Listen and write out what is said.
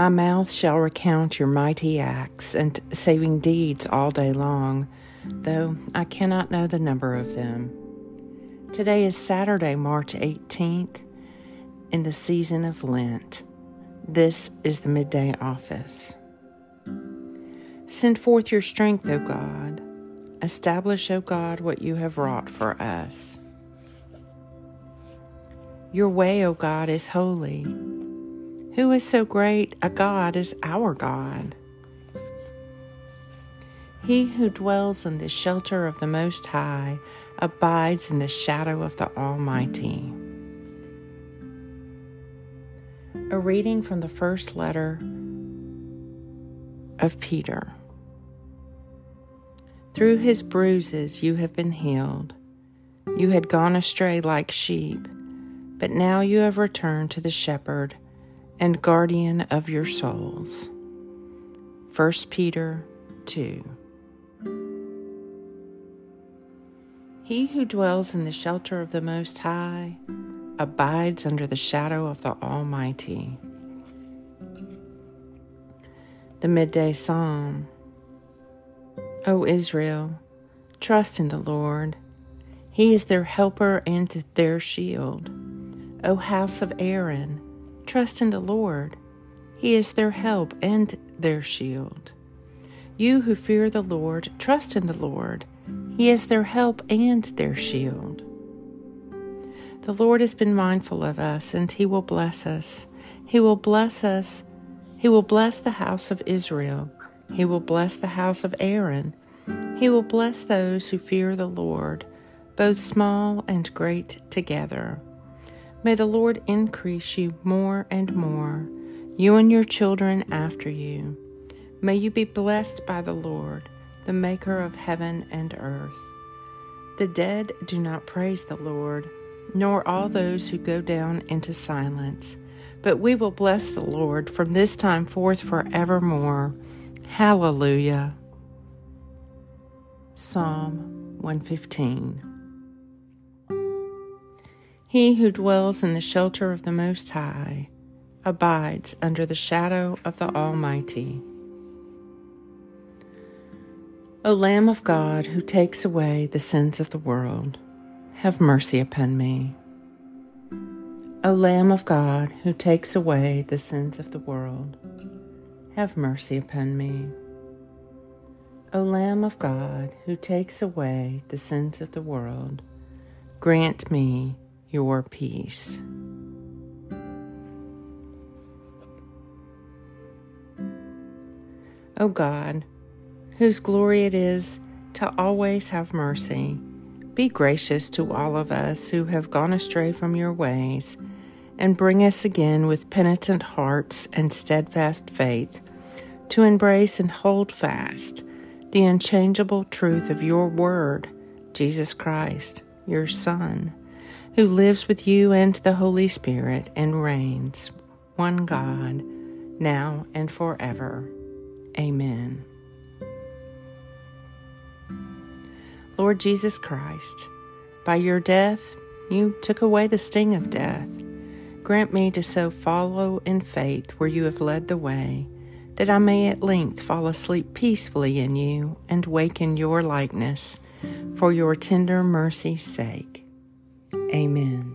My mouth shall recount your mighty acts and saving deeds all day long, though I cannot know the number of them. Today is Saturday, March 18th, in the season of Lent. This is the midday office. Send forth your strength, O God. Establish, O God, what you have wrought for us. Your way, O God, is holy. Who is so great a God as our God? He who dwells in the shelter of the Most High abides in the shadow of the Almighty. A reading from the first letter of Peter. Through his bruises you have been healed. You had gone astray like sheep, but now you have returned to the shepherd and guardian of your souls. 1 Peter 2. He who dwells in the shelter of the Most High abides under the shadow of the Almighty. The Midday Psalm O Israel, trust in the Lord. He is their helper and their shield. O house of Aaron, trust in the Lord. He is their help and their shield. You who fear the Lord, trust in the Lord. He is their help and their shield. The Lord has been mindful of us, and He will bless us. He will bless us. He will bless the house of Israel. He will bless the house of Aaron. He will bless those who fear the Lord, both small and great together. May the Lord increase you more and more, you and your children after you. May you be blessed by the Lord the maker of heaven and earth. The dead do not praise the Lord, nor all those who go down into silence, but we will bless the Lord from this time forth forevermore. Hallelujah. Psalm 115 He who dwells in the shelter of the Most High abides under the shadow of the Almighty. O Lamb of God, who takes away the sins of the world, have mercy upon me. O Lamb of God, who takes away the sins of the world, have mercy upon me. O Lamb of God, who takes away the sins of the world, grant me your peace. O God, whose glory it is to always have mercy. Be gracious to all of us who have gone astray from your ways, and bring us again with penitent hearts and steadfast faith to embrace and hold fast the unchangeable truth of your word, Jesus Christ, your Son, who lives with you and the Holy Spirit and reigns, one God, now and forever. Amen. Lord Jesus Christ, by your death, you took away the sting of death. Grant me to so follow in faith where you have led the way, that I may at length fall asleep peacefully in you and wake in your likeness, for your tender mercy's sake. Amen.